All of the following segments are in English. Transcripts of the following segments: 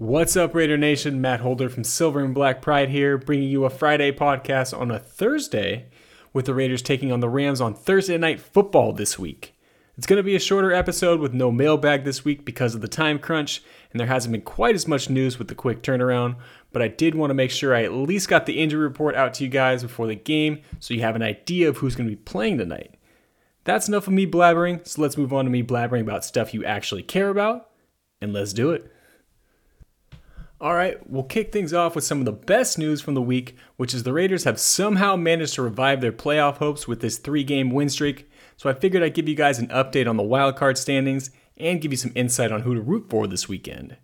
What's up, Raider Nation? Matt Holder from Silver and Black Pride here, bringing you a Friday podcast on a Thursday with the Raiders taking on the Rams on Thursday Night Football this week. It's going to be a shorter episode with no mailbag this week because of the time crunch, and there hasn't been quite as much news with the quick turnaround, but I did want to make sure I at least got the injury report out to you guys before the game so you have an idea of who's going to be playing tonight. That's enough of me blabbering, so let's move on to me blabbering about stuff you actually care about, and let's do it. All right, we'll kick things off with some of the best news from the week, which is the Raiders have somehow managed to revive their playoff hopes with this three game win streak. So I figured I'd give you guys an update on the wildcard standings and give you some insight on who to root for this weekend.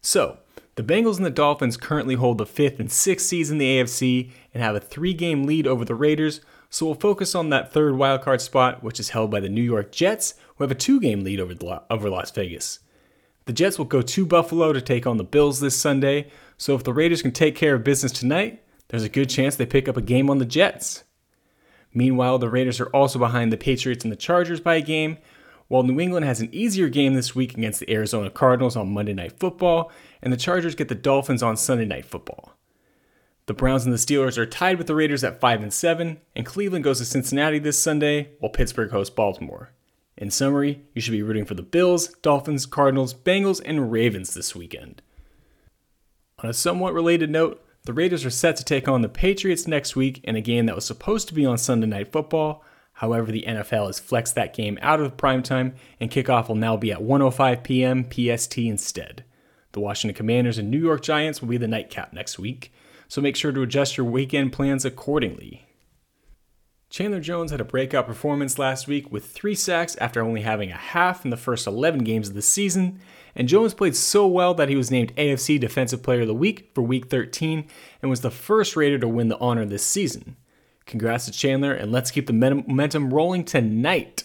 So, the Bengals and the Dolphins currently hold the fifth and sixth seeds in the AFC and have a three game lead over the Raiders. So we'll focus on that third wildcard spot, which is held by the New York Jets, who have a two game lead over, over Las Vegas. The Jets will go to Buffalo to take on the Bills this Sunday, so if the Raiders can take care of business tonight, there's a good chance they pick up a game on the Jets. Meanwhile, the Raiders are also behind the Patriots and the Chargers by a game, while New England has an easier game this week against the Arizona Cardinals on Monday Night Football, and the Chargers get the Dolphins on Sunday Night Football. The Browns and the Steelers are tied with the Raiders at 5 and 7, and Cleveland goes to Cincinnati this Sunday, while Pittsburgh hosts Baltimore. In summary, you should be rooting for the Bills, Dolphins, Cardinals, Bengals, and Ravens this weekend. On a somewhat related note, the Raiders are set to take on the Patriots next week in a game that was supposed to be on Sunday Night Football. However, the NFL has flexed that game out of primetime, and kickoff will now be at 1:05 p.m. PST instead. The Washington Commanders and New York Giants will be the nightcap next week, so make sure to adjust your weekend plans accordingly. Chandler Jones had a breakout performance last week with three sacks after only having a half in the first 11 games of the season, and Jones played so well that he was named AFC Defensive Player of the Week for Week 13 and was the first Raider to win the honor this season. Congrats to Chandler, and let's keep the momentum rolling tonight.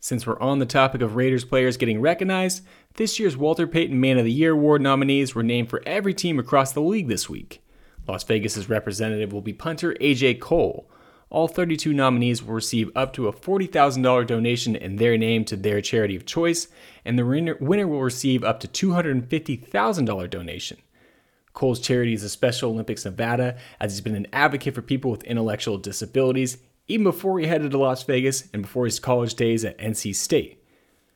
Since we're on the topic of Raiders players getting recognized, this year's Walter Payton Man of the Year award nominees were named for every team across the league this week. Las Vegas's representative will be punter AJ Cole all 32 nominees will receive up to a $40,000 donation in their name to their charity of choice, and the winner will receive up to $250,000 donation. Cole's charity is the Special Olympics Nevada, as he's been an advocate for people with intellectual disabilities even before he headed to Las Vegas and before his college days at NC State.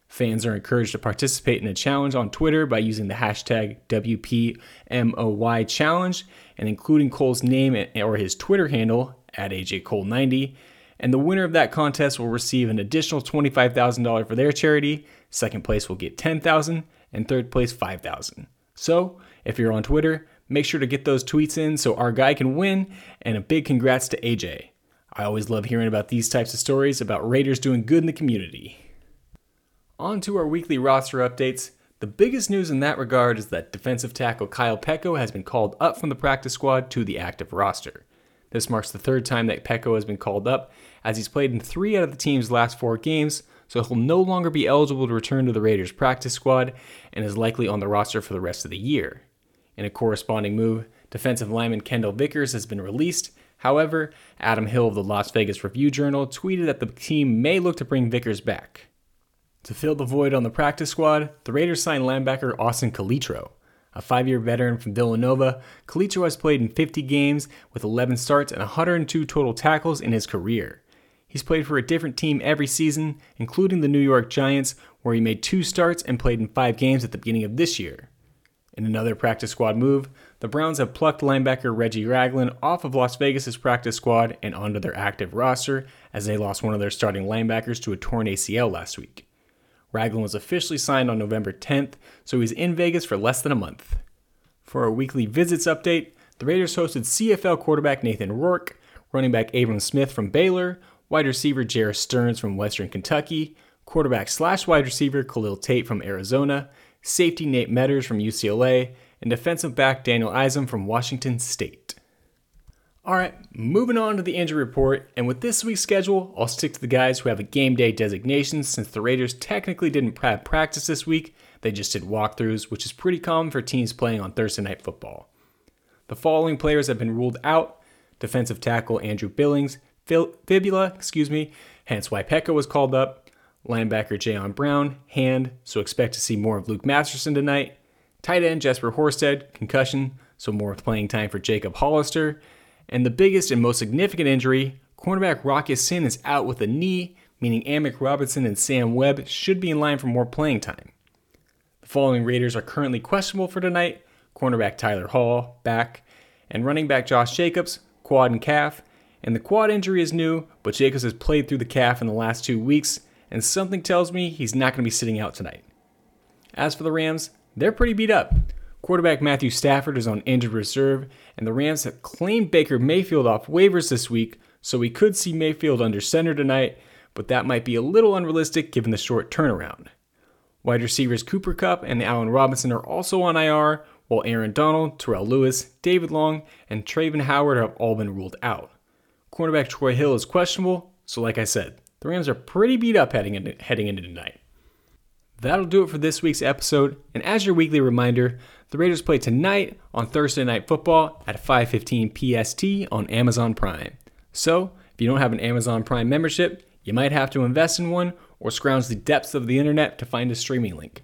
Fans are encouraged to participate in a challenge on Twitter by using the hashtag WPMOY challenge and including Cole's name or his Twitter handle at AJ Cole 90. And the winner of that contest will receive an additional $25,000 for their charity. Second place will get $10,000 and third place $5,000. So, if you're on Twitter, make sure to get those tweets in so our guy can win and a big congrats to AJ. I always love hearing about these types of stories about Raiders doing good in the community. On to our weekly roster updates. The biggest news in that regard is that defensive tackle Kyle Peko has been called up from the practice squad to the active roster. This marks the third time that Peko has been called up, as he's played in three out of the team's last four games, so he'll no longer be eligible to return to the Raiders practice squad and is likely on the roster for the rest of the year. In a corresponding move, defensive lineman Kendall Vickers has been released. However, Adam Hill of the Las Vegas Review Journal tweeted that the team may look to bring Vickers back. To fill the void on the practice squad, the Raiders signed linebacker Austin Calitro. A five year veteran from Villanova, Calitro has played in 50 games with 11 starts and 102 total tackles in his career. He's played for a different team every season, including the New York Giants, where he made two starts and played in five games at the beginning of this year. In another practice squad move, the Browns have plucked linebacker Reggie Ragland off of Las Vegas's practice squad and onto their active roster as they lost one of their starting linebackers to a torn ACL last week. Ragland was officially signed on November 10th, so he's in Vegas for less than a month. For our weekly visits update, the Raiders hosted CFL quarterback Nathan Rourke, running back Abram Smith from Baylor, wide receiver Jerreth Sterns from Western Kentucky, quarterback slash wide receiver Khalil Tate from Arizona, safety Nate Meadors from UCLA, and defensive back Daniel Isom from Washington State. All right, moving on to the injury report, and with this week's schedule, I'll stick to the guys who have a game day designation since the Raiders technically didn't have practice this week, they just did walkthroughs, which is pretty common for teams playing on Thursday night football. The following players have been ruled out. Defensive tackle Andrew Billings, fibula, excuse me, hence why Peko was called up, linebacker Jayon Brown, hand, so expect to see more of Luke Masterson tonight, tight end Jesper Horsted, concussion, so more playing time for Jacob Hollister, and the biggest and most significant injury, cornerback Rock Ya-Sin is out with a knee, meaning Amik Robertson and Sam Webb should be in line for more playing time. The following Raiders are currently questionable for tonight cornerback Tyler Hall, back, and running back Josh Jacobs, quad and calf. And the quad injury is new, but Jacobs has played through the calf in the last two weeks, and something tells me he's not going to be sitting out tonight. As for the Rams, they're pretty beat up. Quarterback Matthew Stafford is on injured reserve, and the Rams have claimed Baker Mayfield off waivers this week, so we could see Mayfield under center tonight, but that might be a little unrealistic given the short turnaround. Wide receivers Cooper Kupp and Allen Robinson are also on IR, while Aaron Donald, Terrell Lewis, David Long, and Travin Howard have all been ruled out. Cornerback Troy Hill is questionable, so like I said, the Rams are pretty beat up heading into, heading into tonight. That'll do it for this week's episode, and as your weekly reminder, the Raiders play tonight on Thursday Night Football at 5:15 PST on Amazon Prime. So, if you don't have an Amazon Prime membership, you might have to invest in one or scrounge the depths of the internet to find a streaming link.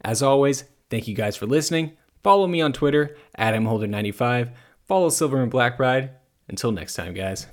As always, thank you guys for listening. Follow me on Twitter at mholder95. Follow Silver and Black Pride. Until next time, guys.